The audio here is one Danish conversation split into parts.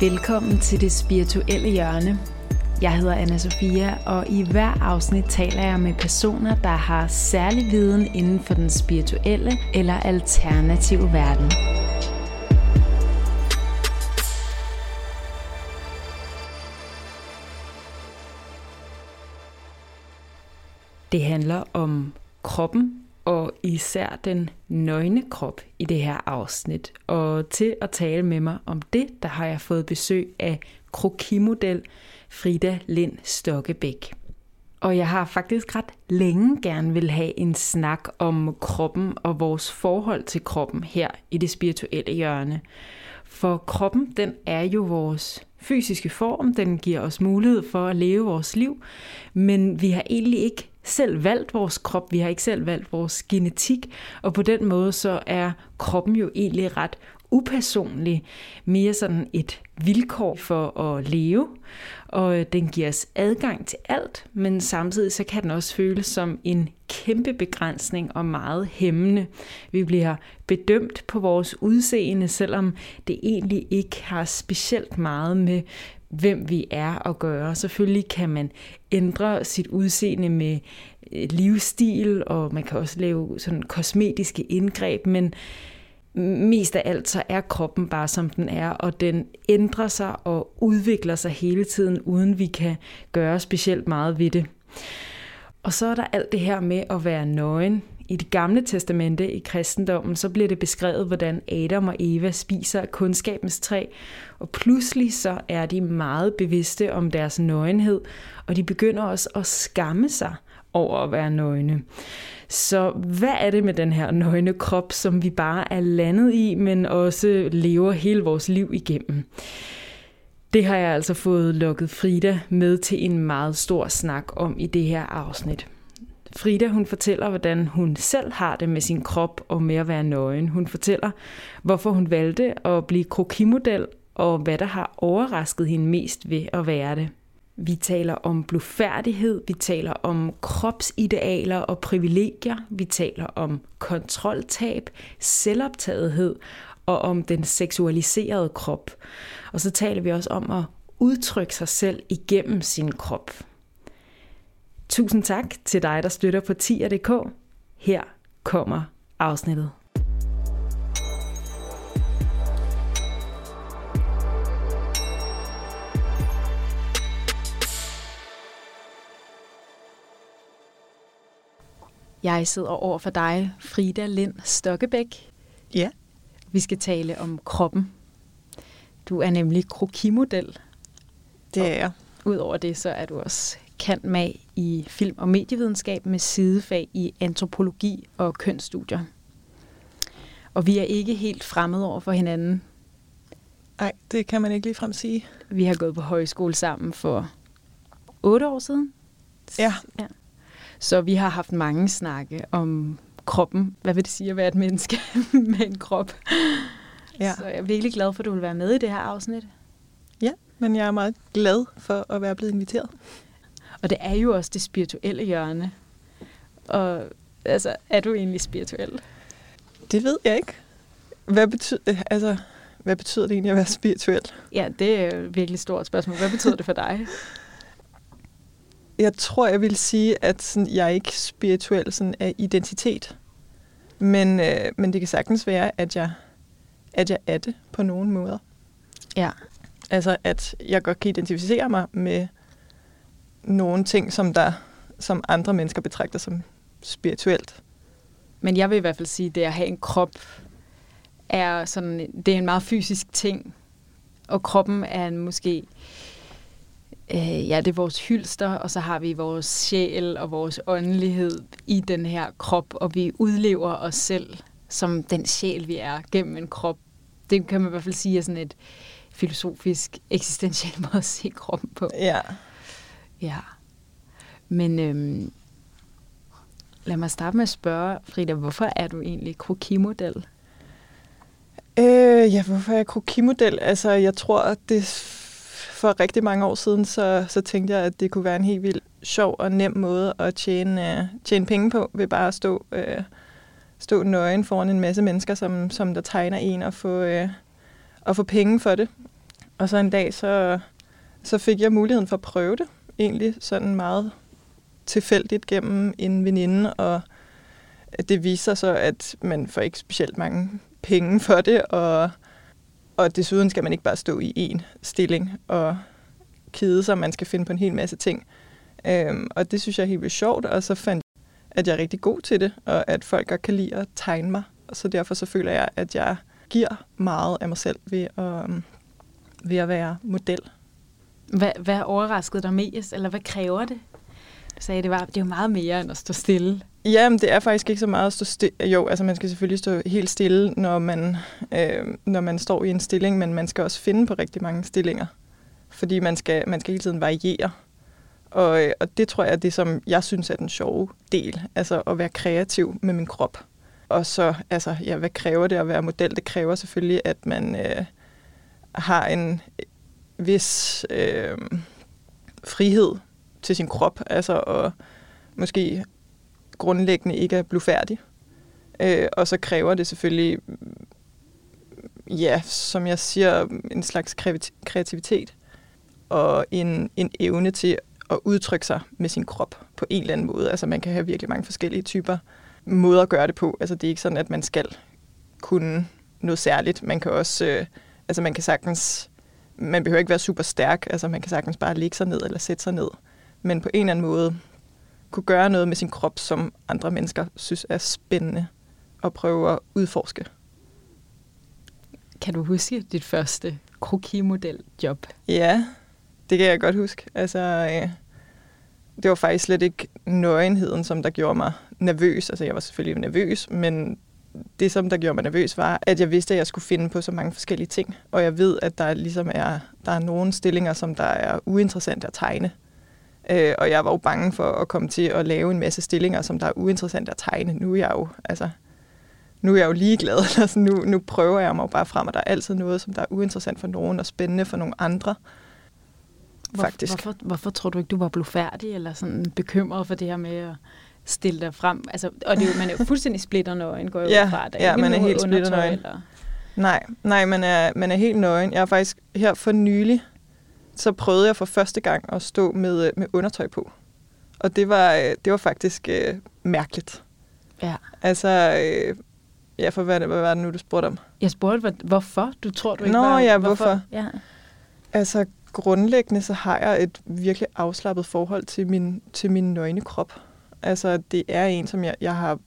Velkommen til det spirituelle hjørne. Jeg hedder anna Sofia, og i hver afsnit taler jeg med personer, der har særlig viden inden for den spirituelle eller alternative verden. Det handler om kroppen, og især den nøgne krop i det her afsnit. Og til at tale med mig om det, der har jeg fået besøg af krokimodel Frida Lind Stokkebæk. Og jeg har faktisk ret længe gerne vil have en snak om kroppen og vores forhold til kroppen her i det spirituelle hjørne. For kroppen, den er jo vores fysiske form, den giver os mulighed for at leve vores liv, men vi har egentlig ikke selv valgt vores krop, vi har ikke selv valgt vores genetik, og på den måde så er kroppen jo egentlig ret upersonlig, mere sådan et vilkår for at leve, og øh, den giver os adgang til alt, men samtidig så kan den også føles som en kæmpe begrænsning og meget hæmmende. Vi bliver bedømt på vores udseende, selvom det egentlig ikke har specielt meget med hvem vi er at gøre. Selvfølgelig kan man ændre sit udseende med øh, livsstil, og man kan også lave sådan kosmetiske indgreb, men mest af alt så er kroppen bare som den er, og den ændrer sig og udvikler sig hele tiden, uden vi kan gøre specielt meget ved det. Og så er der alt det her med at være nøgen. I det gamle testamente i kristendommen, så bliver det beskrevet, hvordan Adam og Eva spiser kundskabens træ, og pludselig så er de meget bevidste om deres nøgenhed, og de begynder også at skamme sig over at være nøgne. Så hvad er det med den her nøgne krop, som vi bare er landet i, men også lever hele vores liv igennem? Det har jeg altså fået lukket Frida med til en meget stor snak om i det her afsnit. Frida hun fortæller, hvordan hun selv har det med sin krop og med at være nøgen. Hun fortæller, hvorfor hun valgte at blive krokimodel, og hvad der har overrasket hende mest ved at være det. Vi taler om blufærdighed, vi taler om kropsidealer og privilegier, vi taler om kontroltab, selvoptagethed og om den seksualiserede krop. Og så taler vi også om at udtrykke sig selv igennem sin krop. Tusind tak til dig, der støtter på tier.dk. Her kommer afsnittet. Jeg sidder over for dig, Frida Lind Stokkebæk. Ja. Vi skal tale om kroppen. Du er nemlig krokimodel. Det er jeg. Udover det, så er du også kant med i film- og medievidenskab med sidefag i antropologi og kønsstudier. Og vi er ikke helt fremmede over for hinanden. Nej, det kan man ikke lige frem sige. Vi har gået på højskole sammen for otte år siden. Ja. ja. Så vi har haft mange snakke om kroppen. Hvad vil det sige at være et menneske med en krop? Ja. Så jeg er virkelig glad for, at du vil være med i det her afsnit. Ja, men jeg er meget glad for at være blevet inviteret. Og det er jo også det spirituelle hjørne. Og altså, er du egentlig spirituel? Det ved jeg ikke. Hvad betyder, altså, hvad betyder det egentlig at være spirituel? Ja, det er et virkelig stort spørgsmål. Hvad betyder det for dig? Jeg tror, jeg vil sige, at sådan, jeg er ikke spirituel sådan, af identitet. Men, øh, men det kan sagtens være, at jeg, at jeg er det på nogle måder. Ja. Altså, at jeg godt kan identificere mig med nogle ting, som, der, som andre mennesker betragter som spirituelt. Men jeg vil i hvert fald sige, at det at have en krop er sådan, det er en meget fysisk ting. Og kroppen er en måske Øh, ja, det er vores hylster, og så har vi vores sjæl og vores åndelighed i den her krop, og vi udlever os selv som den sjæl, vi er, gennem en krop. Det kan man i hvert fald sige er sådan et filosofisk, eksistentielt måde at se kroppen på. Ja. Ja. Men øhm, lad mig starte med at spørge, Frida, hvorfor er du egentlig krokimodel? Øh, ja, hvorfor er jeg krokimodel? Altså, jeg tror, at det for rigtig mange år siden, så, så tænkte jeg, at det kunne være en helt vild sjov og nem måde at tjene, øh, tjene penge på, ved bare at stå, øh, stå nøgen foran en masse mennesker, som, som der tegner en, og få, øh, og få penge for det. Og så en dag, så, så fik jeg muligheden for at prøve det, egentlig sådan meget tilfældigt gennem en veninde, og det viser så, at man får ikke specielt mange penge for det, og, og desuden skal man ikke bare stå i én stilling og kede sig, man skal finde på en hel masse ting. Øhm, og det synes jeg er helt vildt sjovt, og så fandt jeg, at jeg er rigtig god til det, og at folk godt kan lide at tegne mig. Og så derfor så føler jeg, at jeg giver meget af mig selv ved at, øhm, ved at være model. Hvad, hvad overraskede dig mest, eller hvad kræver det? Du sagde, det var det er jo meget mere end at stå stille. Jamen, det er faktisk ikke så meget at stå stille. Jo, altså man skal selvfølgelig stå helt stille, når man, øh, når man står i en stilling, men man skal også finde på rigtig mange stillinger. Fordi man skal, man skal hele tiden variere. Og, øh, og det tror jeg er det, som jeg synes er den sjove del. Altså at være kreativ med min krop. Og så, altså, ja, hvad kræver det at være model? Det kræver selvfølgelig, at man øh, har en vis øh, frihed til sin krop. Altså, og måske grundlæggende ikke er blufærdig. Øh, og så kræver det selvfølgelig, ja, som jeg siger, en slags kreativitet og en, en evne til at udtrykke sig med sin krop på en eller anden måde. Altså man kan have virkelig mange forskellige typer måder at gøre det på. Altså det er ikke sådan, at man skal kunne noget særligt. Man kan også, øh, altså man kan sagtens, man behøver ikke være super stærk. Altså man kan sagtens bare ligge sig ned eller sætte sig ned. Men på en eller anden måde kunne gøre noget med sin krop, som andre mennesker synes er spændende og prøve at udforske. Kan du huske dit første krokimodel-job? Ja, det kan jeg godt huske. Altså, øh, det var faktisk slet ikke nøgenheden, som der gjorde mig nervøs. Altså, jeg var selvfølgelig nervøs, men det, som der gjorde mig nervøs, var, at jeg vidste, at jeg skulle finde på så mange forskellige ting. Og jeg ved, at der ligesom er, der er nogle stillinger, som der er uinteressante at tegne. Øh, og jeg var jo bange for at komme til at lave en masse stillinger, som der er uinteressante at tegne. Nu er jeg jo, altså, nu er jeg jo ligeglad. Altså, nu, nu prøver jeg mig bare frem, og der er altid noget, som der er uinteressant for nogen og spændende for nogle andre. Hvor, faktisk. Hvorfor, hvorfor tror du ikke, du var blufærdig eller sådan bekymret for det her med at stille dig frem? Altså, og det er jo, man er jo fuldstændig splitternøgen, går jo ja, fra. Der ja, man er helt splitternøgen. Eller... Nej, nej man, er, man er helt nøgen. Jeg har faktisk her for nylig så prøvede jeg for første gang at stå med, øh, med undertøj på. Og det var, øh, det var faktisk øh, mærkeligt. Ja. Altså, øh, ja, for hvad, hvad var det nu, du spurgte om? Jeg spurgte, hvorfor? Du tror, du ikke Nå, var... ja, hvorfor? hvorfor? Ja. Altså, grundlæggende så har jeg et virkelig afslappet forhold til min, til min nøgne krop. Altså, det er en, som jeg, jeg har...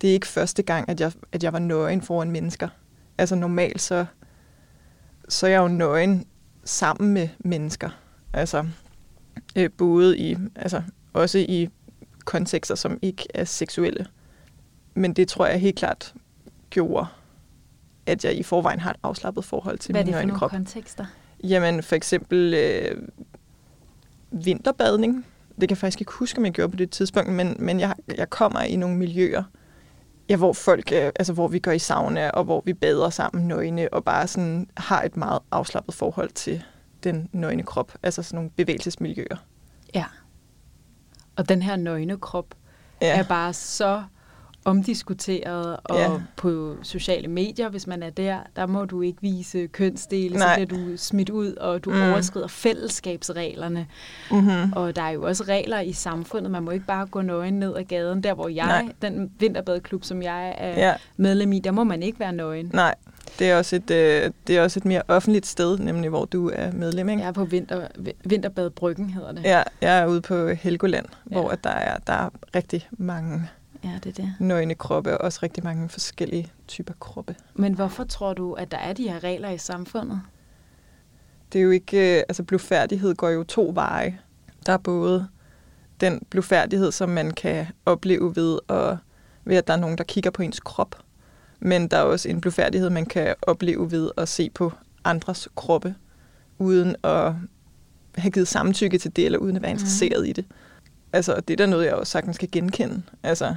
Det er ikke første gang, at jeg, at jeg var nøgen foran mennesker. Altså, normalt så, så er jeg jo nøgen sammen med mennesker. Altså øh, både i, altså også i kontekster, som ikke er seksuelle. Men det tror jeg helt klart gjorde, at jeg i forvejen har et afslappet forhold til min egen krop. Hvad er det for nogle kontekster? Jamen for eksempel øh, vinterbadning. Det kan jeg faktisk ikke huske, om jeg gjorde på det tidspunkt, men, men jeg, jeg kommer i nogle miljøer, ja, hvor folk, øh, altså hvor vi går i sauna, og hvor vi bader sammen nøgne, og bare sådan har et meget afslappet forhold til den nøgne krop, altså sådan nogle bevægelsesmiljøer. Ja. Og den her nøgne krop ja. er bare så omdiskuteret, og ja. på sociale medier, hvis man er der, der må du ikke vise kønsdele, Nej. så bliver du smidt ud, og du mm. overskrider fællesskabsreglerne. Mm-hmm. Og der er jo også regler i samfundet, man må ikke bare gå nøgen ned ad gaden. Der hvor jeg, Nej. den vinterbadeklub, som jeg er ja. medlem i, der må man ikke være nøgen. Nej, det er, også et, øh, det er også et mere offentligt sted, nemlig hvor du er medlem, ikke? Jeg er på vinter, Vinterbadbryggen, hedder det. Ja, jeg er ude på Helgoland, ja. hvor der er, der er rigtig mange Ja, det er det. Nøgne kroppe, og også rigtig mange forskellige typer kroppe. Men hvorfor tror du, at der er de her regler i samfundet? det er jo ikke, øh, altså blufærdighed går jo to veje. Der er både den blufærdighed, som man kan opleve ved, at, ved at der er nogen, der kigger på ens krop, men der er også en blufærdighed, man kan opleve ved at se på andres kroppe, uden at have givet samtykke til det, eller uden at være mhm. interesseret mm. i det. Altså, det er da noget, jeg også sagtens skal genkende. Altså,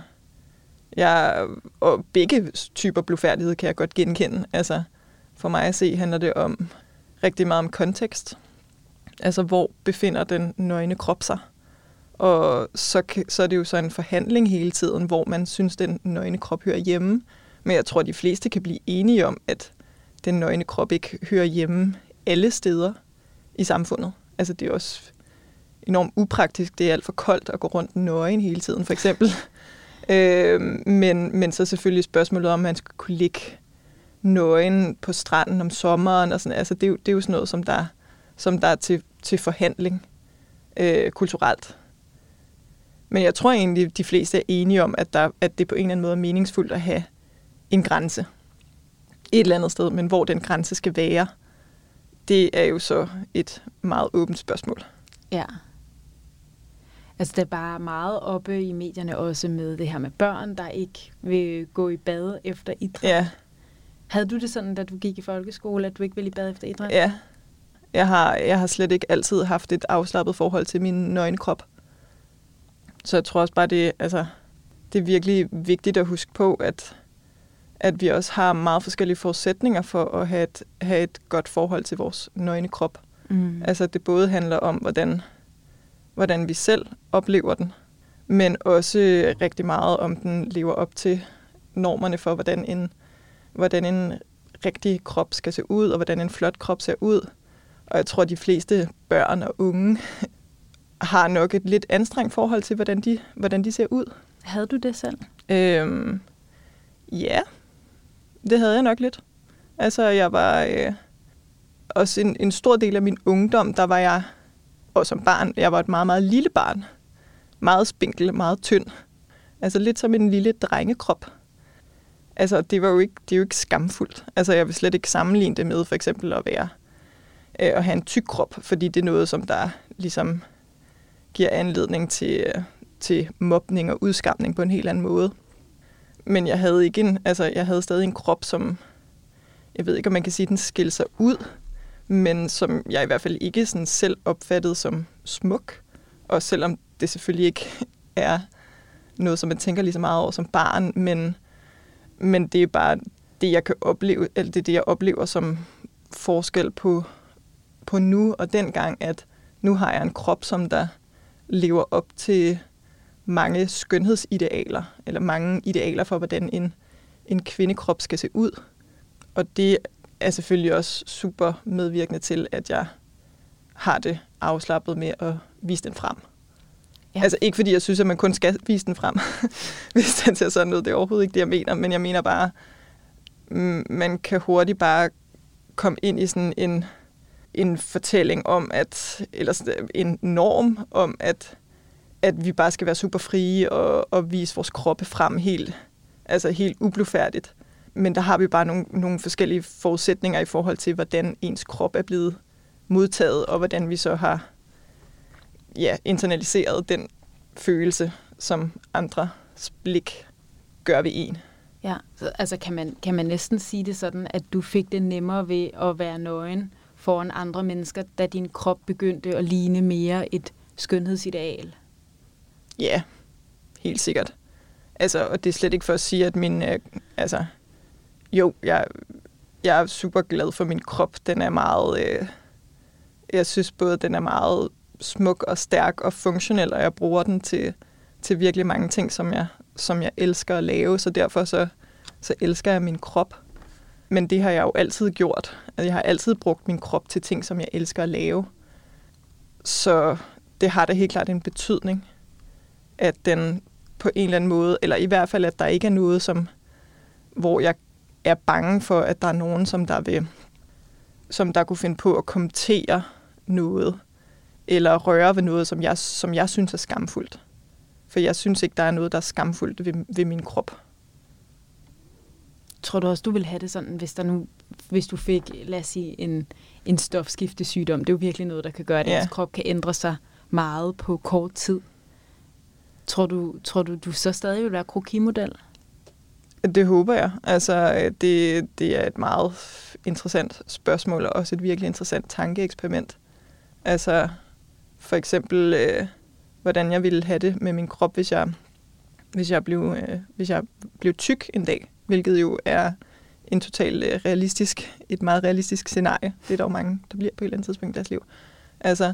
jeg, og begge typer blufærdighed kan jeg godt genkende. Altså, for mig at se handler det om rigtig meget om kontekst. Altså, hvor befinder den nøgne krop sig? Og så, så er det jo så en forhandling hele tiden, hvor man synes, den nøgne krop hører hjemme. Men jeg tror, de fleste kan blive enige om, at den nøgne krop ikke hører hjemme alle steder i samfundet. Altså, det er også enormt upraktisk. Det er alt for koldt at gå rundt nøgen hele tiden, for eksempel øh, men, men så selvfølgelig spørgsmålet om, man skal kunne ligge nøgen på stranden om sommeren. Og sådan. Altså, det, er jo, det er jo sådan noget, som der, som der er til, til forhandling øh, kulturelt. Men jeg tror egentlig, de fleste er enige om, at, der, at det på en eller anden måde er meningsfuldt at have en grænse et eller andet sted, men hvor den grænse skal være, det er jo så et meget åbent spørgsmål. Ja. Altså, det er bare meget oppe i medierne også med det her med børn, der ikke vil gå i bad efter idræt. Ja. Havde du det sådan, da du gik i folkeskole, at du ikke ville i bad efter idræt? Ja. Jeg har, jeg har slet ikke altid haft et afslappet forhold til min nøgne krop. Så jeg tror også bare, det, altså, det er virkelig vigtigt at huske på, at, at vi også har meget forskellige forudsætninger for at have et, have et godt forhold til vores nøgne krop. Mm. Altså det både handler om, hvordan, hvordan vi selv oplever den, men også rigtig meget om den lever op til normerne for, hvordan en, hvordan en rigtig krop skal se ud, og hvordan en flot krop ser ud. Og jeg tror, at de fleste børn og unge har nok et lidt anstrengt forhold til, hvordan de, hvordan de ser ud. Havde du det selv? Øhm, ja, det havde jeg nok lidt. Altså, jeg var øh, også en, en stor del af min ungdom, der var jeg, og som barn, jeg var et meget, meget lille barn. Meget spinkel, meget tynd. Altså lidt som en lille drengekrop. Altså, det, var jo ikke, det er jo ikke skamfuldt. Altså, jeg vil slet ikke sammenligne det med for eksempel at være øh, at have en tyk krop, fordi det er noget, som der ligesom giver anledning til, øh, til mobning og udskamning på en helt anden måde. Men jeg havde ikke en, altså jeg havde stadig en krop, som, jeg ved ikke, om man kan sige, den skilte sig ud, men som jeg i hvert fald ikke sådan selv opfattede som smuk. Og selvom det selvfølgelig ikke er noget, som man tænker lige så meget over som barn, men, men det er bare det, jeg kan opleve, eller det er det, jeg oplever som forskel på, på nu og dengang, at nu har jeg en krop, som der lever op til mange skønhedsidealer, eller mange idealer for, hvordan en, en kvindekrop skal se ud. Og det er selvfølgelig også super medvirkende til, at jeg har det afslappet med at vise den frem. Ja. Altså ikke fordi jeg synes, at man kun skal vise den frem, hvis den ser sådan ud. Det er overhovedet ikke det, jeg mener. Men jeg mener bare, mm, man kan hurtigt bare komme ind i sådan en en fortælling om, at, eller en norm om, at, at vi bare skal være super frie og, og vise vores kroppe frem helt, altså helt ublufærdigt. Men der har vi bare nogle, nogle forskellige forudsætninger i forhold til, hvordan ens krop er blevet modtaget, og hvordan vi så har ja, internaliseret den følelse, som andre blik gør ved en. Ja, så, altså kan man, kan man næsten sige det sådan, at du fik det nemmere ved at være nøgen, foran andre mennesker, da din krop begyndte at ligne mere et skønhedsideal? Ja, helt sikkert. Altså, og det er slet ikke for at sige, at min... Øh, altså, jo, jeg, jeg er super glad for min krop. Den er meget... Øh, jeg synes både, den er meget smuk og stærk og funktionel, og jeg bruger den til, til virkelig mange ting, som jeg, som jeg elsker at lave. Så derfor så, så elsker jeg min krop. Men det har jeg jo altid gjort. Altså, jeg har altid brugt min krop til ting, som jeg elsker at lave. Så det har da helt klart en betydning, at den på en eller anden måde, eller i hvert fald, at der ikke er noget, som, hvor jeg er bange for, at der er nogen, som der vil, som der kunne finde på at kommentere noget, eller røre ved noget, som jeg, som jeg synes er skamfuldt. For jeg synes ikke, der er noget, der er skamfuldt ved, ved min krop. tror du også, du vil have det sådan, hvis, der nu, hvis du fik, lad os sige, en, en stofskiftesygdom? Det er jo virkelig noget, der kan gøre, at ja. ens krop kan ændre sig meget på kort tid. Tror du, tror du, du så stadig vil være krokimodel? Det håber jeg. Altså, det, det er et meget interessant spørgsmål, og også et virkelig interessant tankeeksperiment. Altså, for eksempel, øh, hvordan jeg ville have det med min krop, hvis jeg, hvis jeg, blev, øh, hvis jeg blev tyk en dag, hvilket jo er en total øh, realistisk, et meget realistisk scenarie. Det er der mange, der bliver på et eller andet tidspunkt i deres liv. Altså,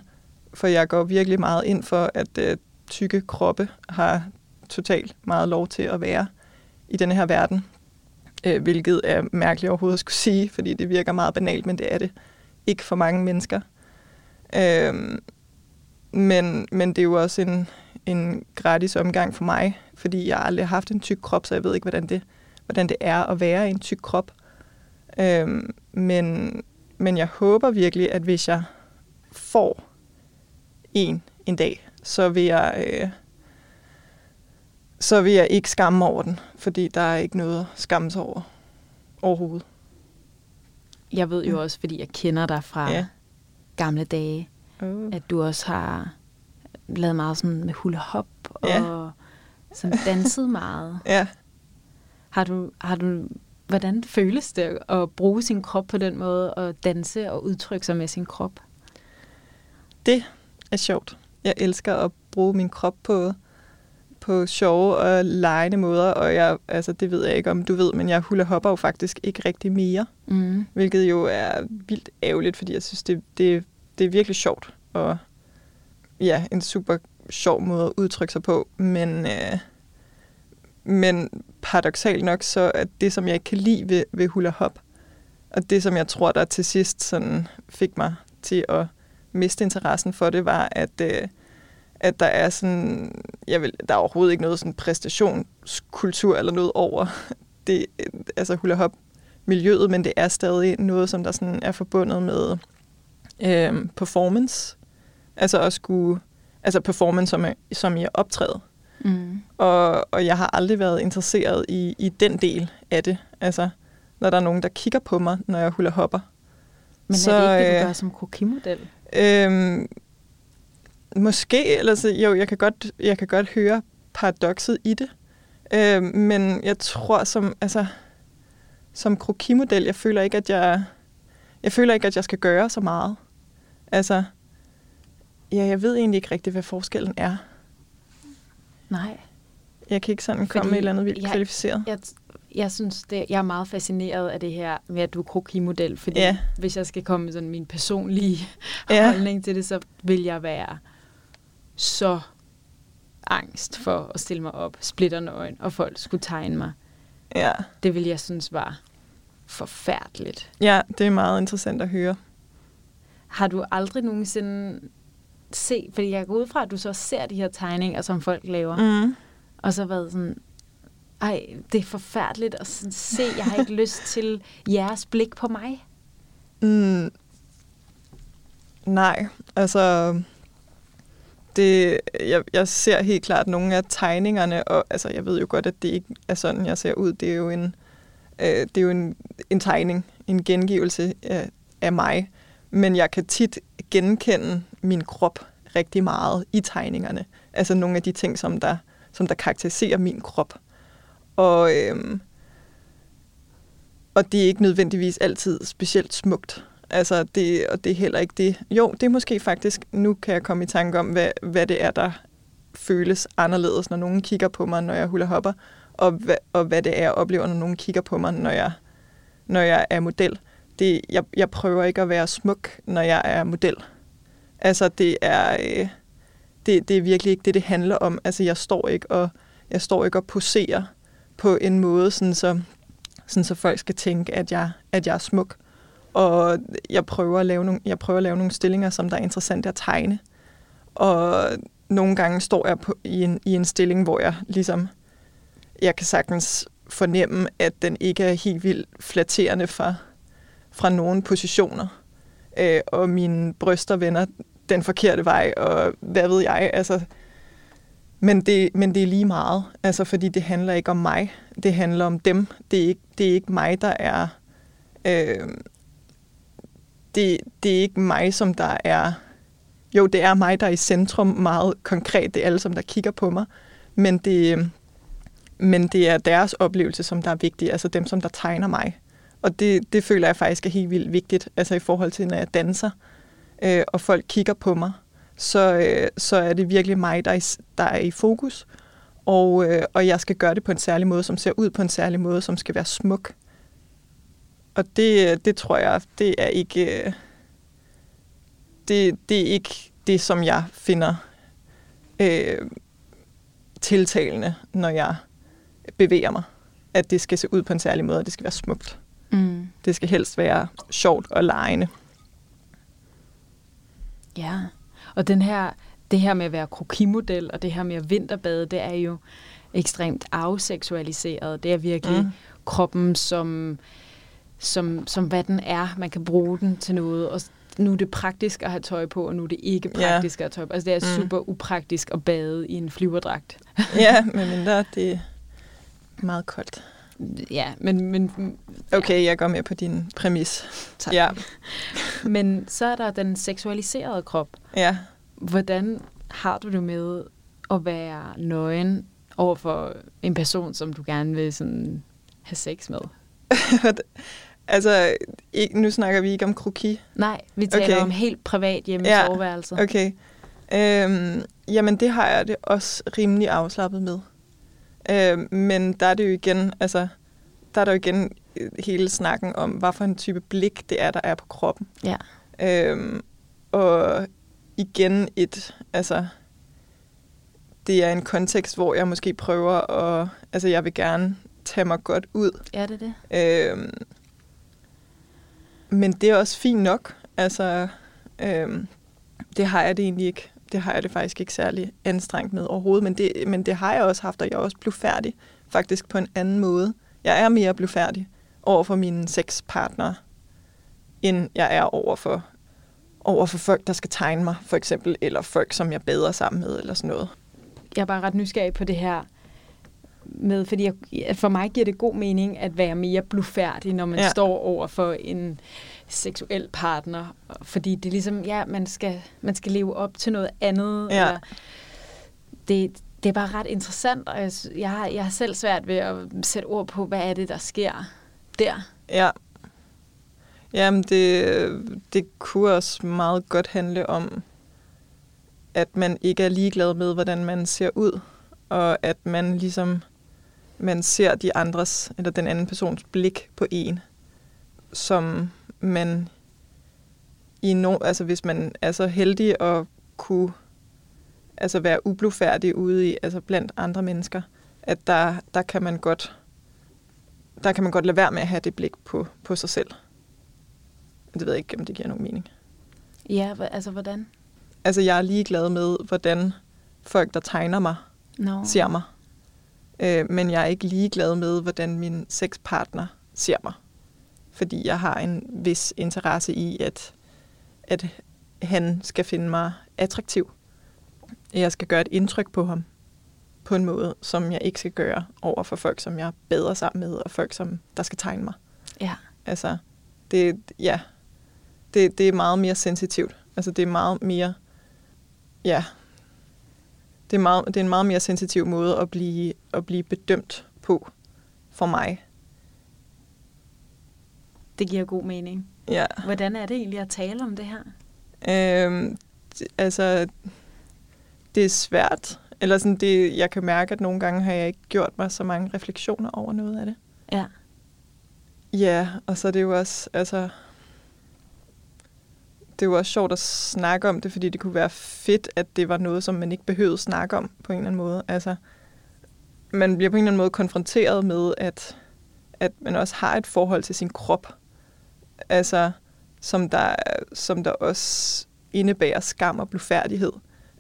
for jeg går virkelig meget ind for, at øh, tykke kroppe har totalt meget lov til at være i denne her verden. Øh, hvilket er mærkeligt overhovedet at skulle sige, fordi det virker meget banalt, men det er det ikke for mange mennesker. Øh, men, men det er jo også en, en gratis omgang for mig, fordi jeg aldrig har haft en tyk krop, så jeg ved ikke, hvordan det, hvordan det er at være i en tyk krop. Øh, men, men jeg håber virkelig, at hvis jeg får en en dag, så vil jeg, øh, så vil jeg ikke skamme over den, fordi der er ikke noget at skamme sig over overhovedet. Jeg ved jo også, fordi jeg kender dig fra ja. gamle dage, uh. at du også har lavet meget sådan med hula hop og ja. sådan danset meget. ja. Har du, har du, hvordan føles det at bruge sin krop på den måde, og danse og udtrykke sig med sin krop? Det er sjovt. Jeg elsker at bruge min krop på, på sjove og legende måder, og jeg, altså, det ved jeg ikke om du ved, men jeg hula hopper jo faktisk ikke rigtig mere, mm. hvilket jo er vildt ærgerligt, fordi jeg synes, det, det, det er virkelig sjovt, og ja, en super sjov måde at udtrykke sig på, men, øh, men paradoxalt nok, så er det, som jeg ikke kan lide ved, ved hula hop, og det, som jeg tror, der til sidst sådan fik mig til at miste interessen for det, var, at, øh, at der er sådan, jeg vil, der er overhovedet ikke noget sådan præstationskultur eller noget over det, altså hula hop miljøet, men det er stadig noget, som der sådan er forbundet med øh, performance. Altså at skulle, altså performance som, som i optræde. Mm. Og, og jeg har aldrig været interesseret i, i den del af det. Altså, når der er nogen, der kigger på mig, når jeg hula hopper. Men så, er det ikke det, du øh, gør som kokimodel? Øhm, måske, eller så, jo, jeg kan, godt, jeg kan godt høre paradokset i det. Øhm, men jeg tror, som, altså, som krokimodel, jeg føler ikke, at jeg, jeg føler ikke, at jeg skal gøre så meget. Altså, ja, jeg ved egentlig ikke rigtigt, hvad forskellen er. Nej. Jeg kan ikke sådan komme Fordi med et eller andet vildt jeg, kvalificeret. Jeg, jeg synes, det, jeg er meget fascineret af det her med, at du er krokimodel, fordi ja. hvis jeg skal komme med sådan min personlige ja. holdning til det, så vil jeg være så angst for at stille mig op, splitternøgen, og folk skulle tegne mig. Ja. Det vil jeg synes var forfærdeligt. Ja, det er meget interessant at høre. Har du aldrig nogensinde set, fordi jeg går ud fra, at du så ser de her tegninger, som folk laver, mm. og så været sådan, ej, det er forfærdeligt at se. Jeg har ikke lyst til jeres blik på mig. Mm, nej, altså... Det, jeg, jeg ser helt klart nogle af tegningerne, og altså, jeg ved jo godt, at det ikke er sådan, jeg ser ud. Det er jo en, øh, det er jo en, en tegning, en gengivelse af, af mig. Men jeg kan tit genkende min krop rigtig meget i tegningerne. Altså nogle af de ting, som der, som der karakteriserer min krop. Og, øh, og det er ikke nødvendigvis altid specielt smukt. Altså, det, og det er heller ikke det. Jo, det er måske faktisk, nu kan jeg komme i tanke om, hvad, hvad det er, der føles anderledes, når nogen kigger på mig, når jeg hula hopper, og, hvad, og hvad det er, jeg oplever, når nogen kigger på mig, når jeg, når jeg er model. Det, jeg, jeg prøver ikke at være smuk, når jeg er model. Altså, det er, øh, det, det er virkelig ikke det, det handler om. Altså, jeg står ikke og, jeg står ikke og poserer på en måde, sådan så, sådan så folk skal tænke, at jeg, at jeg er smuk. Og jeg prøver, at lave nogle, jeg prøver at lave nogle stillinger, som der er interessante at tegne. Og nogle gange står jeg på, i, en, i en stilling, hvor jeg ligesom, jeg kan sagtens fornemme, at den ikke er helt vildt flatterende fra, fra nogle positioner. Øh, og mine bryster vender den forkerte vej, og hvad ved jeg, altså Men det, men det er lige meget, altså fordi det handler ikke om mig, det handler om dem. Det er ikke, det er ikke mig, der er... Øh, det, det er ikke mig, som der er... Jo, det er mig, der er i centrum meget konkret. Det er alle, som der kigger på mig. Men det, men det er deres oplevelse, som der er vigtig. Altså dem, som der tegner mig. Og det, det føler jeg faktisk er helt vildt vigtigt. Altså i forhold til, når jeg danser, øh, og folk kigger på mig så, øh, så er det virkelig mig, der er, der er i fokus. Og, øh, og jeg skal gøre det på en særlig måde, som ser ud på en særlig måde, som skal være smuk. Og det, det tror jeg, det er ikke... Øh, det, det er ikke det, som jeg finder øh, tiltalende, når jeg bevæger mig. At det skal se ud på en særlig måde, og det skal være smukt. Mm. Det skal helst være sjovt og lejende. Ja. Og den her, det her med at være krokimodel, og det her med at vinterbade, det er jo ekstremt afseksualiseret. Det er virkelig mm. kroppen som, som, som hvad den er. Man kan bruge den til noget, og nu er det praktisk at have tøj på, og nu er det ikke praktisk yeah. at have tøj på. Altså det er mm. super upraktisk at bade i en flyverdragt. ja, men mindre det er meget koldt. Ja, men... men okay, jeg går med på din præmis. Tak. Ja. men så er der den seksualiserede krop. Ja. Hvordan har du det med at være nøgen over for en person, som du gerne vil sådan have sex med? altså, ikke, nu snakker vi ikke om kroki. Nej, vi taler okay. om helt privat hjemme ja, i soveværelset. Okay. Øhm, jamen, det har jeg det også rimelig afslappet med. Øh, men der er det jo igen, altså, der er der jo igen øh, hele snakken om, hvad for en type blik det er, der er på kroppen. Ja. Øh, og igen et, altså, det er en kontekst, hvor jeg måske prøver at, altså jeg vil gerne tage mig godt ud. Ja, det er det. Øh, men det er også fint nok. Altså, øhm, det har jeg det egentlig ikke det har jeg det faktisk ikke særlig anstrengt med overhovedet, men det, men det har jeg også haft, og jeg er også blevet færdig faktisk på en anden måde. Jeg er mere blevet færdig over for mine sexpartnere, end jeg er over for, over for folk, der skal tegne mig, for eksempel, eller folk, som jeg bedre sammen med, eller sådan noget. Jeg er bare ret nysgerrig på det her med, fordi jeg, for mig giver det god mening at være mere blufærdig, når man ja. står over for en seksuel partner, fordi det er ligesom, ja, man skal, man skal leve op til noget andet. Ja. Eller, det, det er bare ret interessant, og jeg, jeg, har, jeg har selv svært ved at sætte ord på, hvad er det, der sker der. Ja. Jamen, det, det kunne også meget godt handle om, at man ikke er ligeglad med, hvordan man ser ud, og at man ligesom man ser de andres, eller den anden persons blik på en, som man i no, altså hvis man er så heldig at kunne altså være ublufærdig ude i, altså blandt andre mennesker, at der, der kan man godt der kan man godt lade være med at have det blik på, på sig selv. Det ved jeg ikke, om det giver nogen mening. Ja, altså hvordan? Altså jeg er ligeglad med, hvordan folk, der tegner mig, no. ser mig. Øh, men jeg er ikke ligeglad med, hvordan min sexpartner ser mig. Fordi jeg har en vis interesse i, at, at han skal finde mig attraktiv. Jeg skal gøre et indtryk på ham på en måde, som jeg ikke skal gøre over for folk, som jeg er bedre sammen med, og folk, som der skal tegne mig. Ja. Altså, det, ja, det, det er meget mere sensitivt. Altså, det er meget mere, ja, det er, meget, det er en meget mere sensitiv måde at blive, at blive bedømt på for mig. Det giver god mening. Ja. Hvordan er det egentlig at tale om det her? Øhm, altså, det er svært. Eller sådan, det, jeg kan mærke, at nogle gange har jeg ikke gjort mig så mange refleksioner over noget af det. Ja. Ja, og så er det jo også, altså, det er jo også sjovt at snakke om det, fordi det kunne være fedt, at det var noget, som man ikke behøvede at snakke om på en eller anden måde. Altså, man bliver på en eller anden måde konfronteret med, at, at man også har et forhold til sin krop. Altså, som der, som der også indebærer skam og blufærdighed.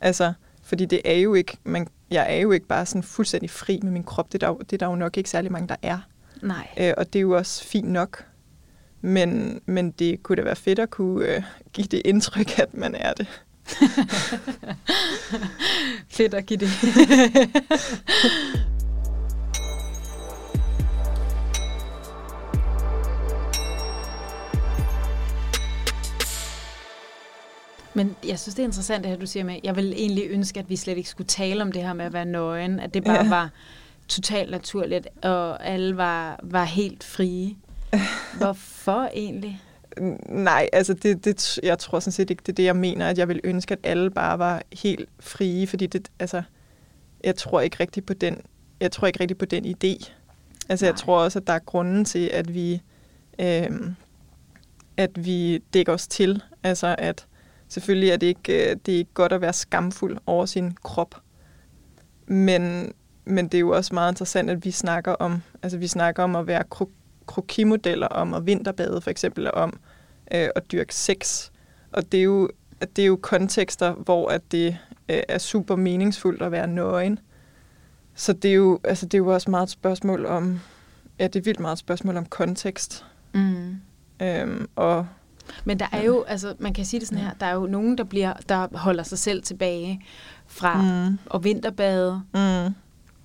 Altså, fordi det er jo ikke, man, jeg er jo ikke bare sådan fuldstændig fri med min krop. Det er der, det er der jo nok ikke særlig mange, der er. Nej. Øh, og det er jo også fint nok. Men, men det kunne da være fedt at kunne øh, give det indtryk, at man er det. Fedt at give det. Men jeg synes, det er interessant, det her, du siger med, jeg vil egentlig ønske, at vi slet ikke skulle tale om det her med at være nøgen, at det bare ja. var totalt naturligt, og alle var, var helt frie. Hvorfor egentlig? Nej, altså det, det, jeg tror sådan set ikke, det er det, jeg mener, at jeg vil ønske, at alle bare var helt frie, fordi det, altså, jeg tror ikke rigtig på den, jeg tror ikke rigtig på den idé. Altså Nej. jeg tror også, at der er grunden til, at vi, øh, at vi dækker os til. Altså at selvfølgelig er det ikke, øh, det er ikke godt at være skamfuld over sin krop, men, men det er jo også meget interessant, at vi snakker om, altså vi snakker om at være krokimodeller om at vinterbade for eksempel, om øh, at dyrke sex. Og det er jo, det er jo kontekster, hvor at det øh, er super meningsfuldt at være nøgen. Så det er jo, altså, det er jo også meget et spørgsmål om, ja, det er vildt meget et spørgsmål om kontekst. Mm. Øhm, og men der er jo, altså man kan sige det sådan her, der er jo nogen, der, bliver, der holder sig selv tilbage fra mm. at vinterbade mm.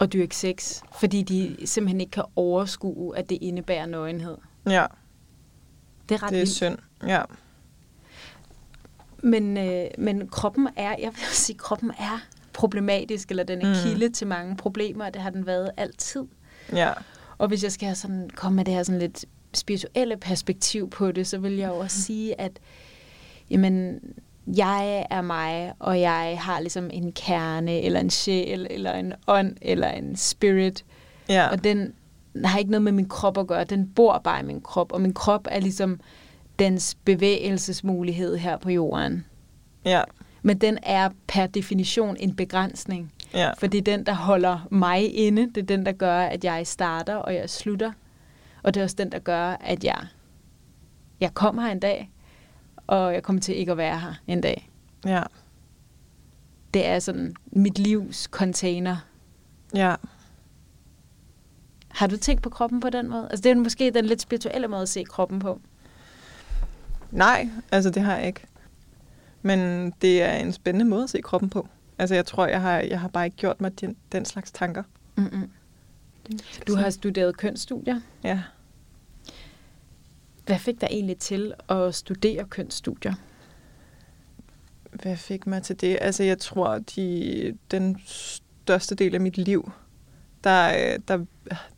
Og dyrke sex, fordi de simpelthen ikke kan overskue, at det indebærer nøgenhed. Ja. Det er ret Det er vildt. synd, ja. Men, øh, men kroppen er, jeg vil sige, kroppen er problematisk, eller den er mm. kilde til mange problemer, og det har den været altid. Ja. Og hvis jeg skal sådan komme med det her sådan lidt spirituelle perspektiv på det, så vil jeg jo også mm. sige, at jamen, jeg er mig, og jeg har ligesom en kerne, eller en sjæl, eller en ånd, eller en spirit. Ja. Og den har ikke noget med min krop at gøre. Den bor bare i min krop, og min krop er ligesom dens bevægelsesmulighed her på jorden. Ja. Men den er per definition en begrænsning. Ja. For det er den, der holder mig inde. Det er den, der gør, at jeg starter og jeg slutter. Og det er også den, der gør, at jeg, jeg kommer her en dag, og jeg kommer til ikke at være her en dag. Ja. Det er sådan mit livs container. Ja. Har du tænkt på kroppen på den måde? Altså det er måske den lidt spirituelle måde at se kroppen på. Nej, altså det har jeg ikke. Men det er en spændende måde at se kroppen på. Altså jeg tror, jeg har, jeg har bare ikke gjort mig den, den slags tanker. Mm-mm. Du har studeret kønsstudier. Ja. Hvad fik dig egentlig til at studere kønsstudier? Hvad fik mig til det? Altså, jeg tror, de, den største del af mit liv, der, der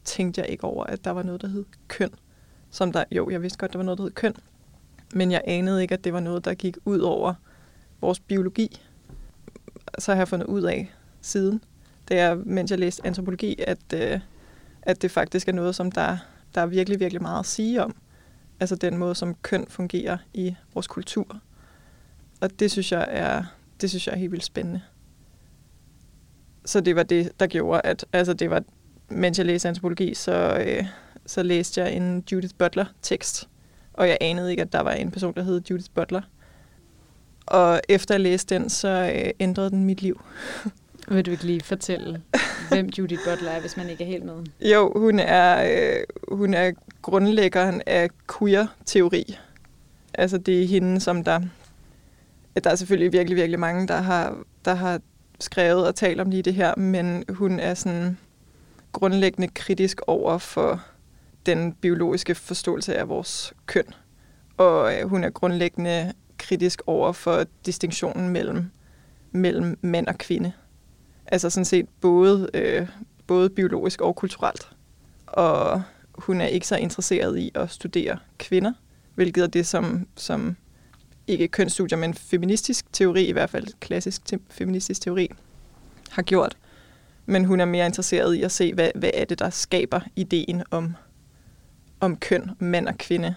tænkte jeg ikke over, at der var noget, der hed køn. Som der, jo, jeg vidste godt, der var noget, der hed køn. Men jeg anede ikke, at det var noget, der gik ud over vores biologi. Så har jeg fundet ud af siden, da jeg, mens jeg læste antropologi, at, øh, at det faktisk er noget, som der, der er virkelig, virkelig meget at sige om. Altså den måde, som køn fungerer i vores kultur. Og det synes jeg er, det synes jeg er helt vildt spændende. Så det var det, der gjorde, at altså det var, mens jeg læste antropologi, så, øh, så læste jeg en Judith Butler-tekst. Og jeg anede ikke, at der var en person, der hed Judith Butler. Og efter jeg læste den, så øh, ændrede den mit liv. Vil du ikke lige fortælle, hvem Judith Butler er, hvis man ikke er helt med? Jo, hun er, øh, hun er grundlæggeren af queer-teori. Altså det er hende, som der... Der er selvfølgelig virkelig, virkelig mange, der har, der har skrevet og talt om lige det her, men hun er sådan grundlæggende kritisk over for den biologiske forståelse af vores køn. Og øh, hun er grundlæggende kritisk over for distinktionen mellem, mellem mand og kvinde. Altså sådan set både, øh, både biologisk og kulturelt. Og hun er ikke så interesseret i at studere kvinder, hvilket er det, som, som ikke kønsstudier, men feministisk teori, i hvert fald klassisk te- feministisk teori, har gjort. Men hun er mere interesseret i at se, hvad, hvad er det, der skaber ideen om, om køn, mand og kvinde,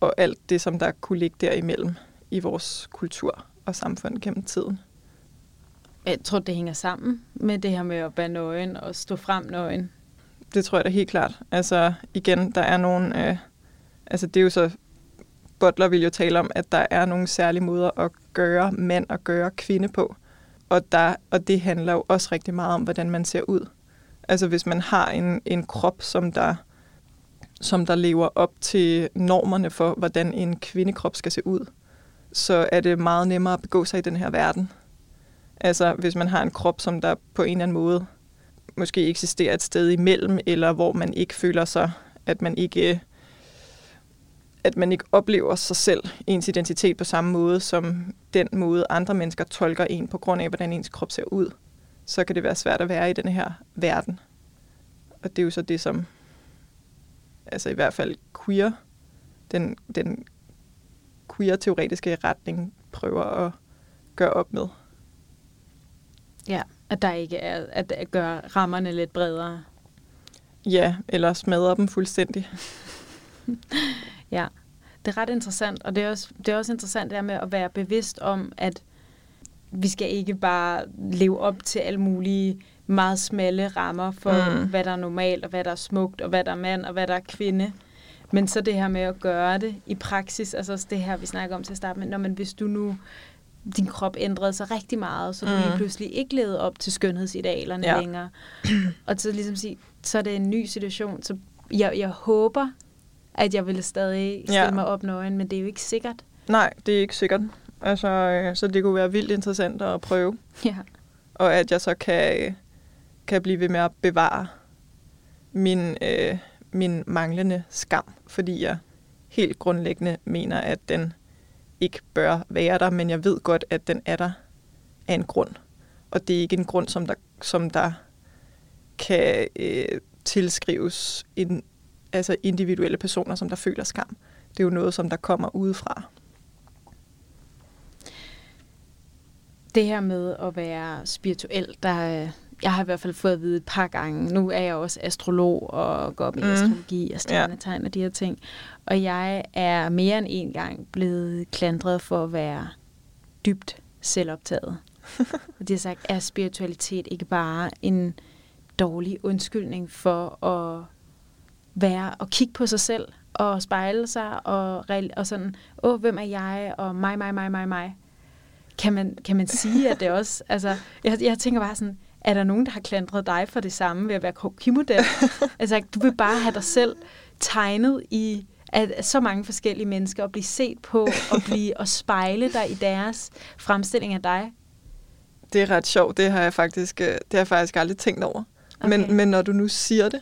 og alt det, som der kunne ligge derimellem i vores kultur og samfund gennem tiden. Jeg tror, det hænger sammen med det her med at være nøgen og stå frem nøgen. Det tror jeg da helt klart. Altså igen, der er nogle... Øh, altså det er jo så... Butler vil jo tale om, at der er nogle særlige måder at gøre mand og gøre kvinde på. Og, der, og det handler jo også rigtig meget om, hvordan man ser ud. Altså hvis man har en, en krop, som der, som der lever op til normerne for, hvordan en kvindekrop skal se ud, så er det meget nemmere at begå sig i den her verden. Altså hvis man har en krop, som der på en eller anden måde måske eksisterer et sted imellem, eller hvor man ikke føler sig, at man ikke at man ikke oplever sig selv, ens identitet på samme måde, som den måde andre mennesker tolker en på grund af, hvordan ens krop ser ud, så kan det være svært at være i den her verden. Og det er jo så det, som altså i hvert fald queer, den, den queer-teoretiske retning prøver at gøre op med. Ja, at der ikke er, at gøre rammerne lidt bredere. Ja, eller smadre dem fuldstændig. ja, det er ret interessant, og det er også, det er også interessant det med at være bevidst om, at vi skal ikke bare leve op til alle mulige meget smalle rammer for, mm. hvad der er normalt, og hvad der er smukt, og hvad der er mand, og hvad der er kvinde. Men så det her med at gøre det i praksis, altså det her, vi snakker om til at starte med, når man, hvis du nu din krop ændrede sig rigtig meget, så du mm. lige pludselig ikke levede op til skønhedsidealerne ja. længere. Og så ligesom sige, så er det en ny situation, så jeg, jeg håber, at jeg ville stadig stille ja. mig op nøgen, men det er jo ikke sikkert. Nej, det er ikke sikkert. Altså, øh, så det kunne være vildt interessant at prøve. Ja. Og at jeg så kan, kan blive ved med at bevare min, øh, min manglende skam, fordi jeg helt grundlæggende mener, at den ikke bør være der, men jeg ved godt, at den er der af en grund. Og det er ikke en grund, som der, som der kan øh, tilskrives en, altså individuelle personer, som der føler skam. Det er jo noget, som der kommer udefra. Det her med at være spirituel, der, jeg har i hvert fald fået at vide et par gange, nu er jeg også astrolog og går op i mm. astrologi og stjernetegn og de her ting, og jeg er mere end en gang blevet klandret for at være dybt selvoptaget. og de har sagt, er spiritualitet ikke bare en dårlig undskyldning for at være og kigge på sig selv og spejle sig og, og sådan, åh, hvem er jeg, og mig, mig, mig, mig, mig. Kan man, kan man sige, at det også, altså, jeg, jeg tænker bare sådan, er der nogen, der har klandret dig for det samme ved at være kokimodel? altså, du vil bare have dig selv tegnet i at så mange forskellige mennesker og blive set på og blive og spejle dig i deres fremstilling af dig. Det er ret sjovt. Det har jeg faktisk, øh, det har jeg faktisk aldrig tænkt over. Okay. Men, men når du nu siger det,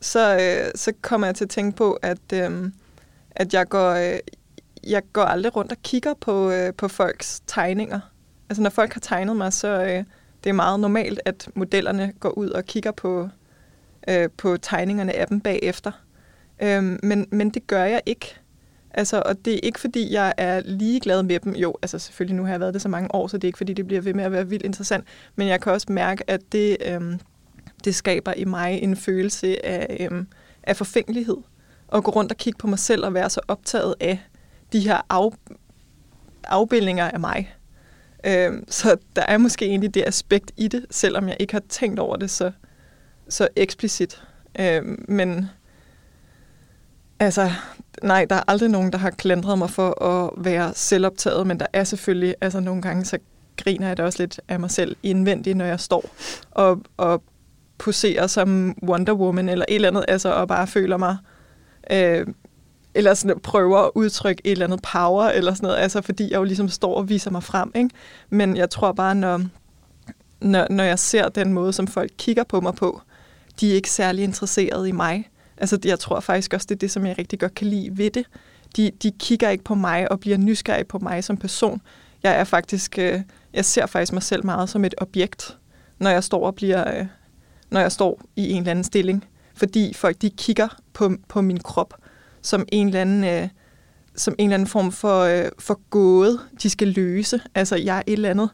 så, øh, så kommer jeg til at tænke på, at, øh, at jeg, går, øh, jeg går aldrig rundt og kigger på, øh, på folks tegninger. Altså når folk har tegnet mig, så øh, det er meget normalt, at modellerne går ud og kigger på, øh, på tegningerne af dem bagefter. Øh, men, men det gør jeg ikke. Altså, og det er ikke, fordi jeg er ligeglad med dem. Jo, altså selvfølgelig, nu har jeg været det så mange år, så det er ikke, fordi det bliver ved med at være vildt interessant. Men jeg kan også mærke, at det, øhm, det skaber i mig en følelse af, øhm, af forfængelighed. At gå rundt og kigge på mig selv og være så optaget af de her af, afbildninger af mig. Øhm, så der er måske egentlig det aspekt i det, selvom jeg ikke har tænkt over det så, så eksplicit. Øhm, men altså, nej, der er aldrig nogen, der har klandret mig for at være selvoptaget, men der er selvfølgelig, altså nogle gange, så griner jeg da også lidt af mig selv indvendigt, når jeg står og, og poserer som Wonder Woman eller et eller andet, altså og bare føler mig øh, eller sådan prøver at udtrykke et eller andet power, eller sådan noget, altså fordi jeg jo ligesom står og viser mig frem, ikke? Men jeg tror bare, når, når, når jeg ser den måde, som folk kigger på mig på, de er ikke særlig interesserede i mig. Altså jeg tror faktisk også, det er det, som jeg rigtig godt kan lide ved det. De, de kigger ikke på mig og bliver nysgerrige på mig som person. Jeg er faktisk, øh, jeg ser faktisk mig selv meget som et objekt, når jeg står og bliver, øh, når jeg står i en eller anden stilling. Fordi folk, de kigger på, på min krop, som en eller anden, øh, som en eller anden form for, øh, for gåde, de skal løse. Altså, jeg er et eller andet,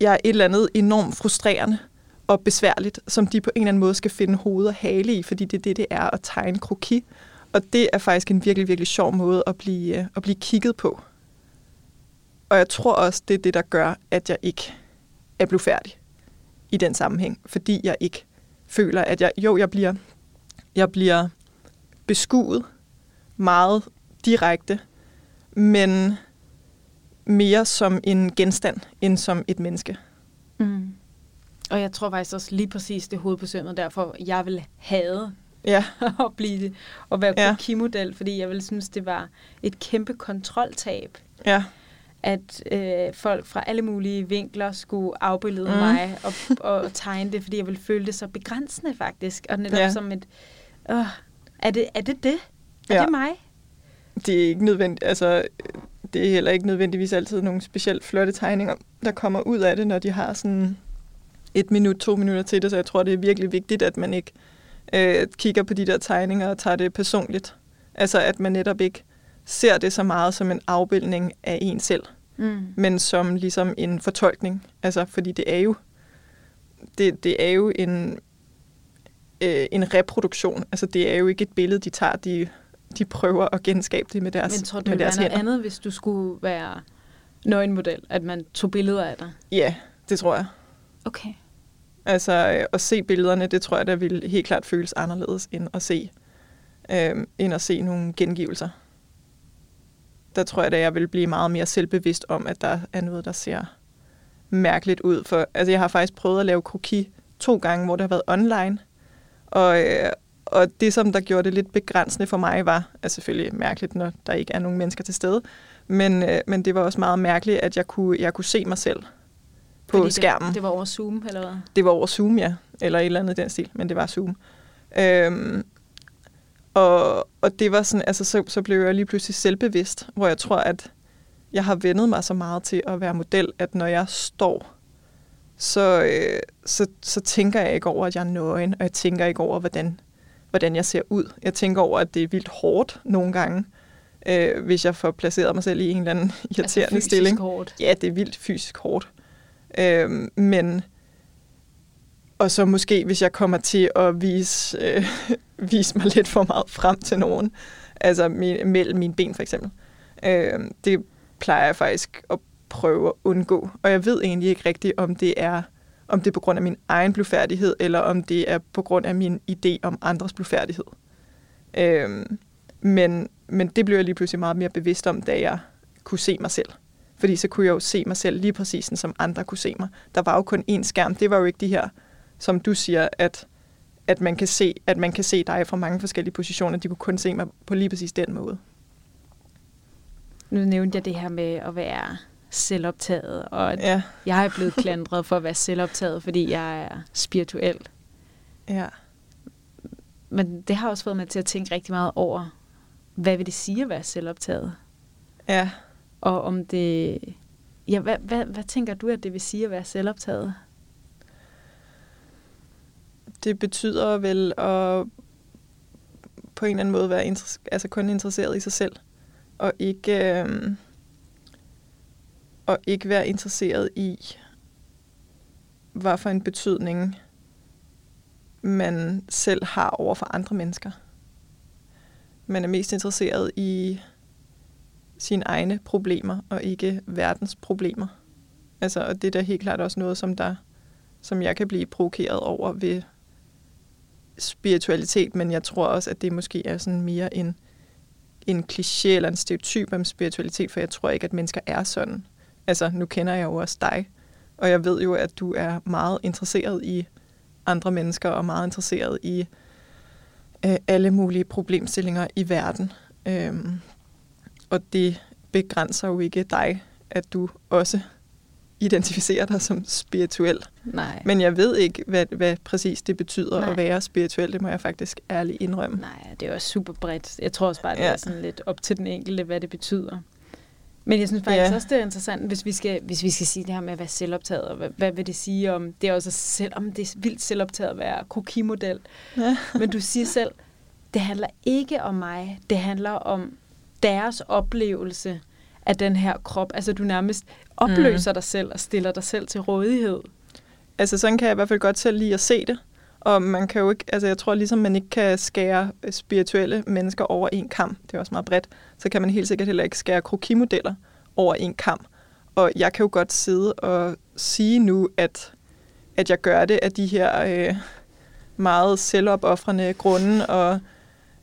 jeg er et eller andet enormt frustrerende og besværligt, som de på en eller anden måde skal finde hoved og hale i, fordi det er det, det er at tegne kroki. Og det er faktisk en virkelig, virkelig sjov måde at blive, øh, at blive kigget på. Og jeg tror også, det er det, der gør, at jeg ikke er blevet færdig i den sammenhæng. Fordi jeg ikke føler, at jeg, jo, jeg bliver, jeg bliver beskuet meget direkte, men mere som en genstand, end som et menneske. Mm. Og jeg tror faktisk også lige præcis det hovedbesømmet, derfor jeg vil have ja. at blive at være ja. model, fordi jeg vil synes, det var et kæmpe kontroltab Ja. At øh, folk fra alle mulige vinkler skulle afbillede mm. mig og, og tegne det, fordi jeg ville føle det så begrænsende faktisk. Og netop ja. som et, øh, er, det, er det det? Er ja. det mig? Det er ikke nødvendigt, altså det er heller ikke nødvendigvis altid nogle specielt flotte tegninger, der kommer ud af det, når de har sådan et minut, to minutter til det, så jeg tror, det er virkelig vigtigt, at man ikke øh, kigger på de der tegninger og tager det personligt. Altså, at man netop ikke ser det så meget som en afbildning af en selv, mm. men som ligesom en fortolkning. Altså, fordi det er jo, det, det er jo en, øh, en reproduktion. Altså, det er jo ikke et billede, de tager, de, de prøver at genskabe det med deres Men tror du, med det deres noget andet, hvis du skulle være nøgenmodel, at man tog billeder af dig? Ja, det tror jeg. Okay. Altså, øh, at se billederne, det tror jeg, der ville helt klart føles anderledes, end at se, øh, end at se nogle gengivelser. Der tror jeg, at jeg vil blive meget mere selvbevidst om, at der er noget, der ser mærkeligt ud. For, altså, jeg har faktisk prøvet at lave kroki to gange, hvor det har været online. Og, øh, og det, som der gjorde det lidt begrænsende for mig, var altså selvfølgelig mærkeligt, når der ikke er nogen mennesker til stede. Men, øh, men det var også meget mærkeligt, at jeg kunne, jeg kunne se mig selv på Fordi skærmen. Det, det var over Zoom, eller hvad? Det var over Zoom, ja. Eller et eller andet i den stil, men det var Zoom. Øhm, og, og det var sådan, altså så, så blev jeg lige pludselig selvbevidst, hvor jeg tror, at jeg har vendet mig så meget til at være model, at når jeg står, så, øh, så, så tænker jeg ikke over, at jeg er nøgen, og jeg tænker ikke over, hvordan, hvordan jeg ser ud. Jeg tænker over, at det er vildt hårdt nogle gange, øh, hvis jeg får placeret mig selv i en eller anden altså irriterende altså stilling. Hårdt. Ja, det er vildt fysisk hårdt. Øh, Øh, men og så måske, hvis jeg kommer til at vise, øh, vise mig lidt for meget frem til nogen, altså min, mellem mine ben for eksempel. Øh, det plejer jeg faktisk at prøve at undgå. Og jeg ved egentlig ikke rigtigt, om det er om det er på grund af min egen blufærdighed, eller om det er på grund af min idé om andres blufærdighed. Øh, men, men det blev jeg lige pludselig meget mere bevidst om, da jeg kunne se mig selv. Fordi så kunne jeg jo se mig selv lige præcis som andre kunne se mig. Der var jo kun én skærm. Det var jo ikke de her, som du siger, at, at, man kan se, at man kan se dig fra mange forskellige positioner. De kunne kun se mig på lige præcis den måde. Nu nævnte jeg det her med at være selvoptaget, og ja. jeg er blevet klandret for at være selvoptaget, fordi jeg er spirituel. Ja. Men det har også fået mig til at tænke rigtig meget over, hvad vil det sige at være selvoptaget? Ja og om det... Ja, hvad, hvad, hvad tænker du, at det vil sige at være selvoptaget? Det betyder vel at på en eller anden måde være inter- altså kun interesseret i sig selv, og ikke, øh, og ikke være interesseret i, hvad for en betydning man selv har over for andre mennesker. Man er mest interesseret i sine egne problemer, og ikke verdens problemer. Altså, og det er da helt klart også noget, som, der, som jeg kan blive provokeret over ved spiritualitet, men jeg tror også, at det måske er sådan mere en, en kliché eller en stereotyp om spiritualitet, for jeg tror ikke, at mennesker er sådan. Altså, nu kender jeg jo også dig, og jeg ved jo, at du er meget interesseret i andre mennesker, og meget interesseret i øh, alle mulige problemstillinger i verden. Øhm, og det begrænser jo ikke dig, at du også identificerer dig som spirituel. Nej. Men jeg ved ikke, hvad, hvad præcis det betyder Nej. at være spirituel. Det må jeg faktisk ærligt indrømme. Nej, det er også super bredt. Jeg tror også bare, det ja. er sådan lidt op til den enkelte, hvad det betyder. Men jeg synes faktisk ja. også, det er interessant, hvis vi, skal, hvis vi skal sige det her med at være selvoptaget, og hvad, hvad vil det sige om, det er også selv, om det er vildt selvoptaget at være kokimodel. Ja. Men du siger selv, det handler ikke om mig, det handler om deres oplevelse af den her krop. Altså du nærmest opløser mm. dig selv og stiller dig selv til rådighed. Altså sådan kan jeg i hvert fald godt selv lide at se det. Og man kan jo ikke, altså jeg tror ligesom man ikke kan skære spirituelle mennesker over en kamp, det er også meget bredt, så kan man helt sikkert heller ikke skære krokimodeller over en kamp. Og jeg kan jo godt sidde og sige nu, at, at jeg gør det af de her øh, meget selvopoffrende grunde, og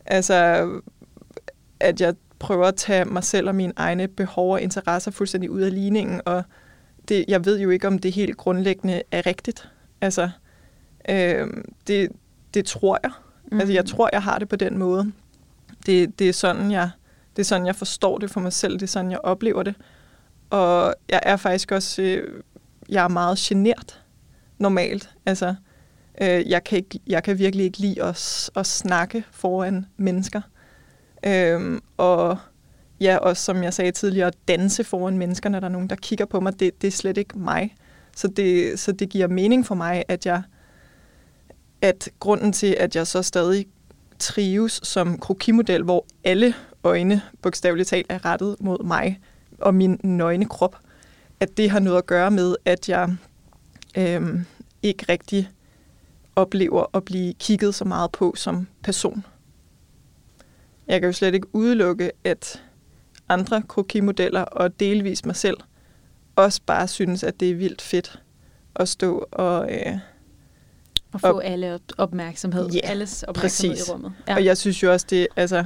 altså, at jeg prøver at tage mig selv og mine egne behov og interesser fuldstændig ud af ligningen, og det, jeg ved jo ikke, om det helt grundlæggende er rigtigt. Altså, øh, det, det tror jeg. Mm. Altså, jeg tror, jeg har det på den måde. Det, det er sådan, jeg Det er sådan, jeg forstår det for mig selv. Det er sådan, jeg oplever det. Og jeg er faktisk også... Øh, jeg er meget genert normalt. Altså, øh, jeg, kan ikke, jeg kan virkelig ikke lide at, at snakke foran mennesker. Øhm, og ja, også som jeg sagde tidligere, at danse foran mennesker, når der er nogen, der kigger på mig, det, det er slet ikke mig. Så det, så det giver mening for mig, at jeg at grunden til, at jeg så stadig trives som krokimodel, hvor alle øjne bogstaveligt talt er rettet mod mig og min nøgne krop, at det har noget at gøre med, at jeg øhm, ikke rigtig oplever at blive kigget så meget på som person. Jeg kan jo slet ikke udelukke, at andre krokimodeller og delvis mig selv også bare synes, at det er vildt fedt at stå og... Øh, og få og, alle opmærksomhed, yeah, alles opmærksomhed præcis. i rummet. Ja. Og jeg synes jo også, det, altså,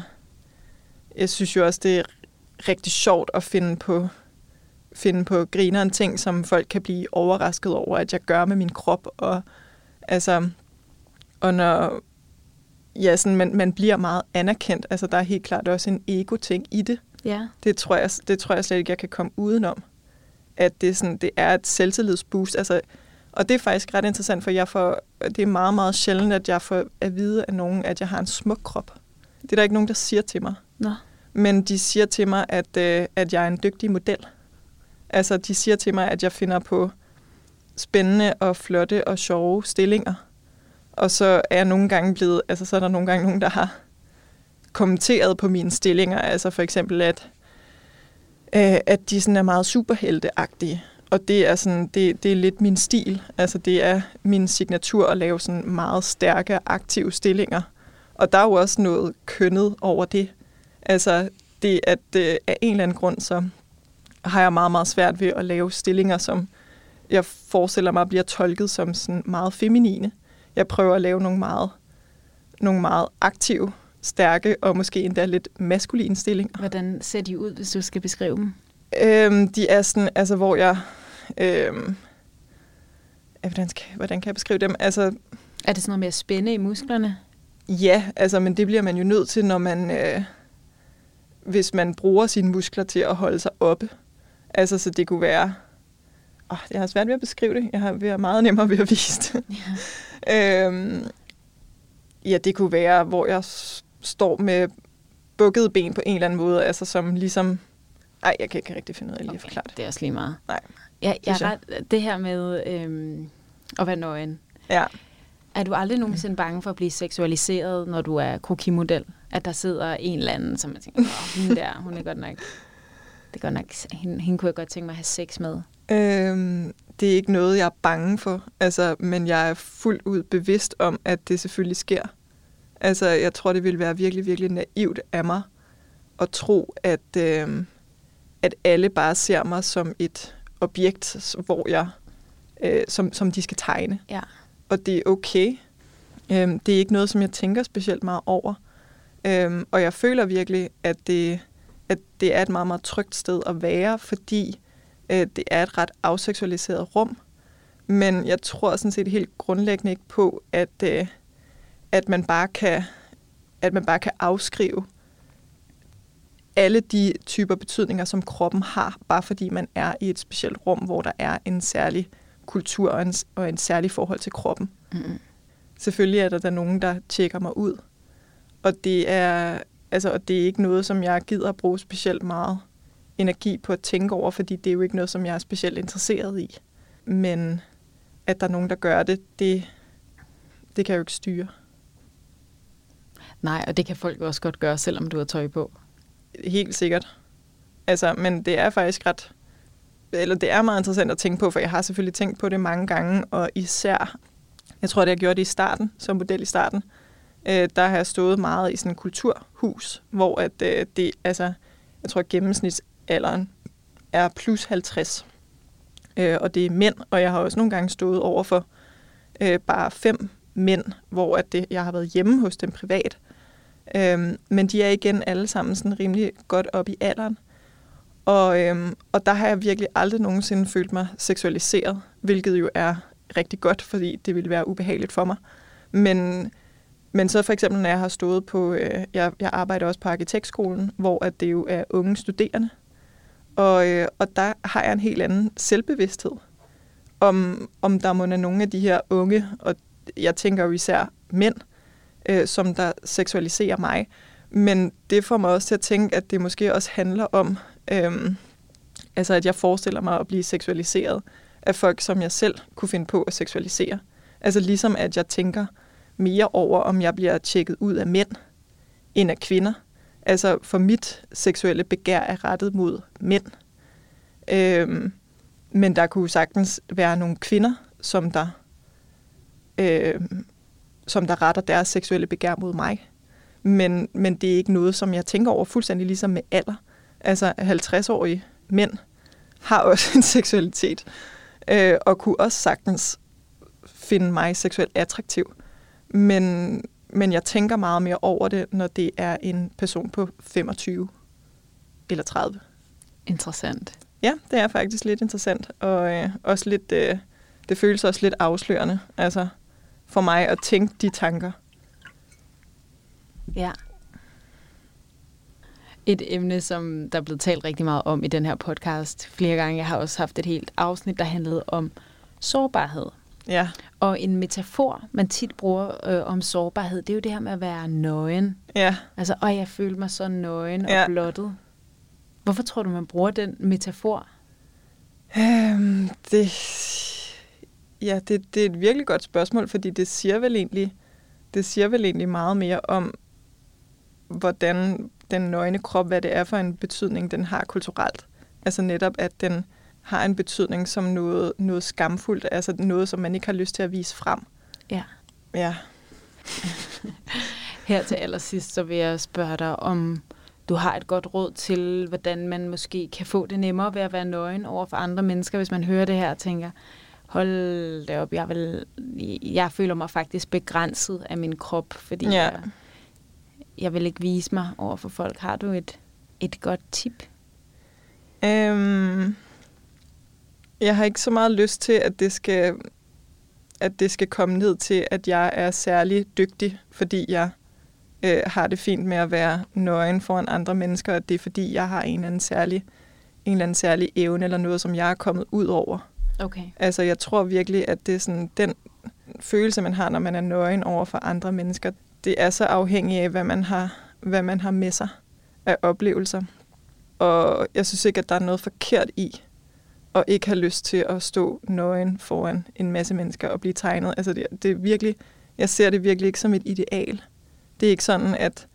jeg synes jo også, det er rigtig sjovt at finde på, finde på grineren ting, som folk kan blive overrasket over, at jeg gør med min krop. Og, altså, og når ja, sådan, man, man bliver meget anerkendt, altså der er helt klart også en ego-ting i det. Ja. Det, tror jeg, det tror jeg slet ikke, jeg kan komme udenom. At det, sådan, det er et selvtillidsboost. Altså, og det er faktisk ret interessant, for jeg får, det er meget, meget sjældent, at jeg får at vide af nogen, at jeg har en smuk krop. Det er der ikke nogen, der siger til mig. Nå. Men de siger til mig, at, øh, at jeg er en dygtig model. Altså, de siger til mig, at jeg finder på spændende og flotte og sjove stillinger. Og så er jeg nogle gange blevet, altså så er der nogle gange nogen, der har kommenteret på mine stillinger. Altså for eksempel, at, øh, at de sådan er meget superhelteagtige. Og det er, sådan, det, det er lidt min stil. Altså det er min signatur at lave sådan meget stærke, aktive stillinger. Og der er jo også noget kønnet over det. Altså det, at øh, af en eller anden grund, så har jeg meget, meget svært ved at lave stillinger, som jeg forestiller mig bliver tolket som sådan meget feminine. Jeg prøver at lave nogle meget, nogle meget aktive, stærke og måske endda lidt maskuline stillinger. Hvordan ser de ud, hvis du skal beskrive dem? Øhm, de er sådan, altså hvor jeg... Øhm, hvordan, skal, hvordan kan jeg beskrive dem? Altså, er det sådan noget med at spænde i musklerne? Ja, altså, men det bliver man jo nødt til, når man... Øh, hvis man bruger sine muskler til at holde sig oppe. Altså, så det kunne være... Oh, jeg har svært ved at beskrive det. Jeg har været meget nemmere ved at vise det. Ja. øhm, ja, det kunne være, hvor jeg står med bukkede ben på en eller anden måde, altså som ligesom Nej, jeg kan ikke rigtig finde ud af lige okay, at forklare det. Det er også lige meget. Nej. Ja, jeg er ret, det her med øhm, at være nøgen. Ja. Er du aldrig nogensinde bange for at blive seksualiseret, når du er krokimodel? At der sidder en eller anden, som man tænker, Åh, hende der, hun er godt nok... Det er godt nok, hende, hende kunne jeg godt tænke mig at have sex med. Øhm, det er ikke noget, jeg er bange for, altså, men jeg er fuldt ud bevidst om, at det selvfølgelig sker. Altså, jeg tror, det ville være virkelig, virkelig naivt af mig at tro, at, øh, at alle bare ser mig som et objekt, hvor jeg, øh, som, som de skal tegne. Ja. Og det er okay. Øhm, det er ikke noget, som jeg tænker specielt meget over. Øhm, og jeg føler virkelig, at det, at det er et meget, meget trygt sted at være, fordi øh, det er et ret afseksualiseret rum. Men jeg tror sådan set helt grundlæggende ikke på, at, øh, at man bare kan at man bare kan afskrive alle de typer betydninger, som kroppen har, bare fordi man er i et specielt rum, hvor der er en særlig kultur og en, og en særlig forhold til kroppen. Mm. Selvfølgelig er der, der nogen, der tjekker mig ud. Og det er, altså, og det er ikke noget, som jeg gider at bruge specielt meget energi på at tænke over, fordi det er jo ikke noget, som jeg er specielt interesseret i. Men at der er nogen, der gør det, det, det kan jeg jo ikke styre. Nej, og det kan folk også godt gøre, selvom du har tøj på. Helt sikkert. Altså, men det er faktisk ret... Eller det er meget interessant at tænke på, for jeg har selvfølgelig tænkt på det mange gange, og især, jeg tror, det jeg gjorde det i starten, som model i starten, øh, der har jeg stået meget i sådan en kulturhus, hvor at, øh, det, altså, jeg tror, alderen er plus 50. Øh, og det er mænd, og jeg har også nogle gange stået over for øh, bare fem mænd, hvor at det, jeg har været hjemme hos dem privat, Øh, men de er igen alle sammen sådan rimelig godt op i alderen. Og, øh, og der har jeg virkelig aldrig nogensinde følt mig seksualiseret, hvilket jo er rigtig godt, fordi det ville være ubehageligt for mig. Men, Men så for eksempel, når jeg har stået på, øh, jeg, jeg arbejder også på arkitektskolen, hvor at det jo er unge studerende, og, øh, og der har jeg en helt anden selvbevidsthed om, om der må være nogle af de her unge, og jeg tænker jo især mænd, øh, som der seksualiserer mig. Men det får mig også til at tænke, at det måske også handler om, øh, altså at jeg forestiller mig at blive seksualiseret af folk, som jeg selv kunne finde på at seksualisere. Altså ligesom at jeg tænker mere over, om jeg bliver tjekket ud af mænd end af kvinder. Altså for mit seksuelle begær er rettet mod mænd. Øhm, men der kunne sagtens være nogle kvinder, som der, øhm, som der retter deres seksuelle begær mod mig. Men, men det er ikke noget, som jeg tænker over fuldstændig ligesom med alder. Altså 50-årige mænd har også en seksualitet, øh, og kunne også sagtens finde mig seksuelt attraktiv. Men, men jeg tænker meget mere over det, når det er en person på 25 eller 30. Interessant. Ja, det er faktisk lidt interessant, og øh, også lidt, øh, det føles også lidt afslørende, altså for mig at tænke de tanker. Ja. Et emne, som der er blevet talt rigtig meget om i den her podcast flere gange. Jeg har også haft et helt afsnit, der handlede om sårbarhed. Ja. Og en metafor, man tit bruger øh, om sårbarhed, det er jo det her med at være nøgen. Ja. Altså, og jeg følte mig så nøgen Ja. og blottet. Hvorfor tror du, man bruger den metafor? Øhm, det, ja, det, det er et virkelig godt spørgsmål, fordi det siger vel egentlig, det siger vel egentlig meget mere om, hvordan den nøgne krop, hvad det er for en betydning, den har kulturelt. Altså netop, at den har en betydning som noget, noget skamfuldt, altså noget, som man ikke har lyst til at vise frem. Ja. Ja. Her til allersidst, så vil jeg spørge dig, om du har et godt råd til, hvordan man måske kan få det nemmere ved at være nøgen over for andre mennesker, hvis man hører det her og tænker, hold da op, jeg, vil, jeg føler mig faktisk begrænset af min krop, fordi Ja. jeg, jeg vil ikke vise mig over for folk. Har du et, et godt tip? Øhm, jeg har ikke så meget lyst til, at det skal at det skal komme ned til, at jeg er særlig dygtig, fordi jeg øh, har det fint med at være nøgen foran andre mennesker, og det er fordi, jeg har en eller anden særlig, en eller anden særlig evne eller noget, som jeg er kommet ud over. Okay. Altså, jeg tror virkelig, at det er sådan, den følelse, man har, når man er nøgen over for andre mennesker, det er så afhængigt af, hvad man har, hvad man har med sig af oplevelser. Og jeg synes ikke, at der er noget forkert i at ikke have lyst til at stå nøgen foran en masse mennesker og blive tegnet. Altså, det, det er virkelig, jeg ser det virkelig ikke som et ideal. Det er ikke sådan, at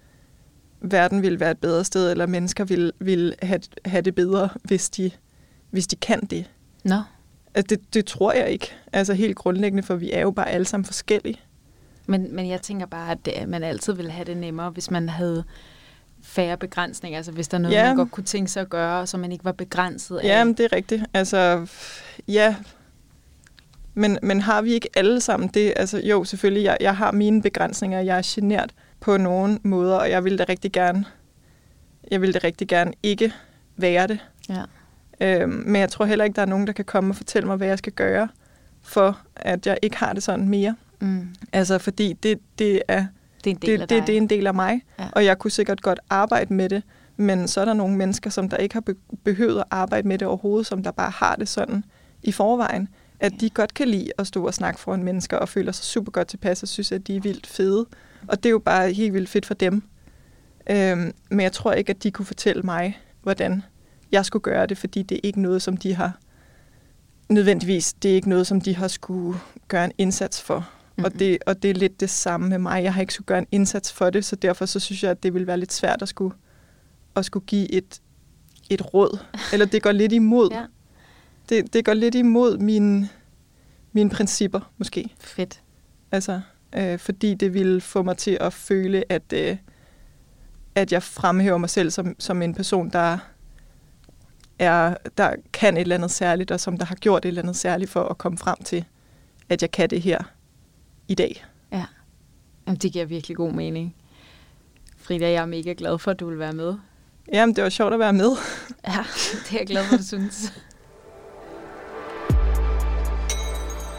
verden ville være et bedre sted, eller mennesker ville, ville have, have det bedre, hvis de, hvis de kan det. Nå, Altså, det, det tror jeg ikke. Altså helt grundlæggende, for vi er jo bare alle sammen forskellige. men, men jeg tænker bare, at det, man altid ville have det nemmere, hvis man havde færre begrænsninger. Altså hvis der er noget, Ja. man godt kunne tænke sig at gøre, så man ikke var begrænset af... Ja, men det er rigtigt. Altså, ja. Men, men har vi ikke alle sammen det? Altså, jo, selvfølgelig, jeg, jeg har mine begrænsninger. Jeg er genert på nogle måder, og jeg vil da rigtig gerne, jeg vil da rigtig gerne ikke være det. Ja. Øhm, men jeg tror heller ikke, der er nogen, der kan komme og fortælle mig, hvad jeg skal gøre, for at jeg ikke har det sådan mere. Mm. Altså, fordi det, det er Det er en del det, af dig. det er en del af mig, Ja. og jeg kunne sikkert godt arbejde med det, men så er der nogle mennesker, som der ikke har be- behøvet at arbejde med det overhovedet, som der bare har det sådan i forvejen, at de godt kan lide at stå og snakke foran mennesker og føler sig super godt tilpas og synes, at de er vildt fede. Og det er jo bare helt vildt fedt for dem. Øhm, men jeg tror ikke, at de kunne fortælle mig, hvordan jeg skulle gøre det, fordi det er ikke noget, som de har nødvendigvis, det er ikke noget, som de har skulle gøre en indsats for. Mm-hmm. Og, det, og det er lidt det samme med mig. Jeg har ikke skulle gøre en indsats for det, så derfor så synes jeg, at det vil være lidt svært at skulle, at skulle give et, et råd. Eller det går lidt imod. Ja. Det, det går lidt imod mine, mine principper, måske. Fedt. Altså, øh, fordi det ville få mig til at føle, at, øh, at jeg fremhæver mig selv som, som en person, der, er, der kan et eller andet særligt, og som der har gjort et eller andet særligt for at komme frem til, at jeg kan det her i dag. Ja. Jamen, det giver virkelig god mening. Frida, jeg er mega glad for, at du vil være med. Jamen, det var sjovt at være med. Ja, det er jeg glad for, du synes.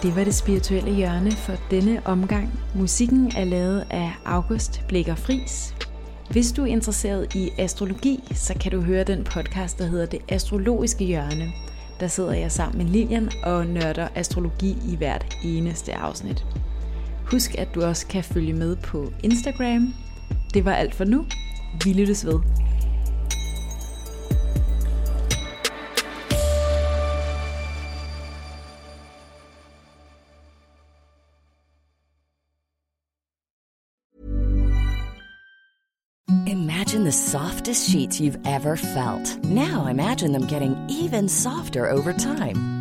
Det var det spirituelle hjørne for denne omgang. Musikken er lavet af August Blikker Fris. Hvis du er interesseret i astrologi, så kan du høre den podcast, der hedder Det Astrologiske Hjørne. Der sidder jeg sammen med Lilian og nørder astrologi i hvert eneste afsnit. Husk, at du også kan følge med på Instagram. Det var alt for nu. Vi lyttes ved. Imagine the softest sheets you've ever felt. Now imagine them getting even softer over time.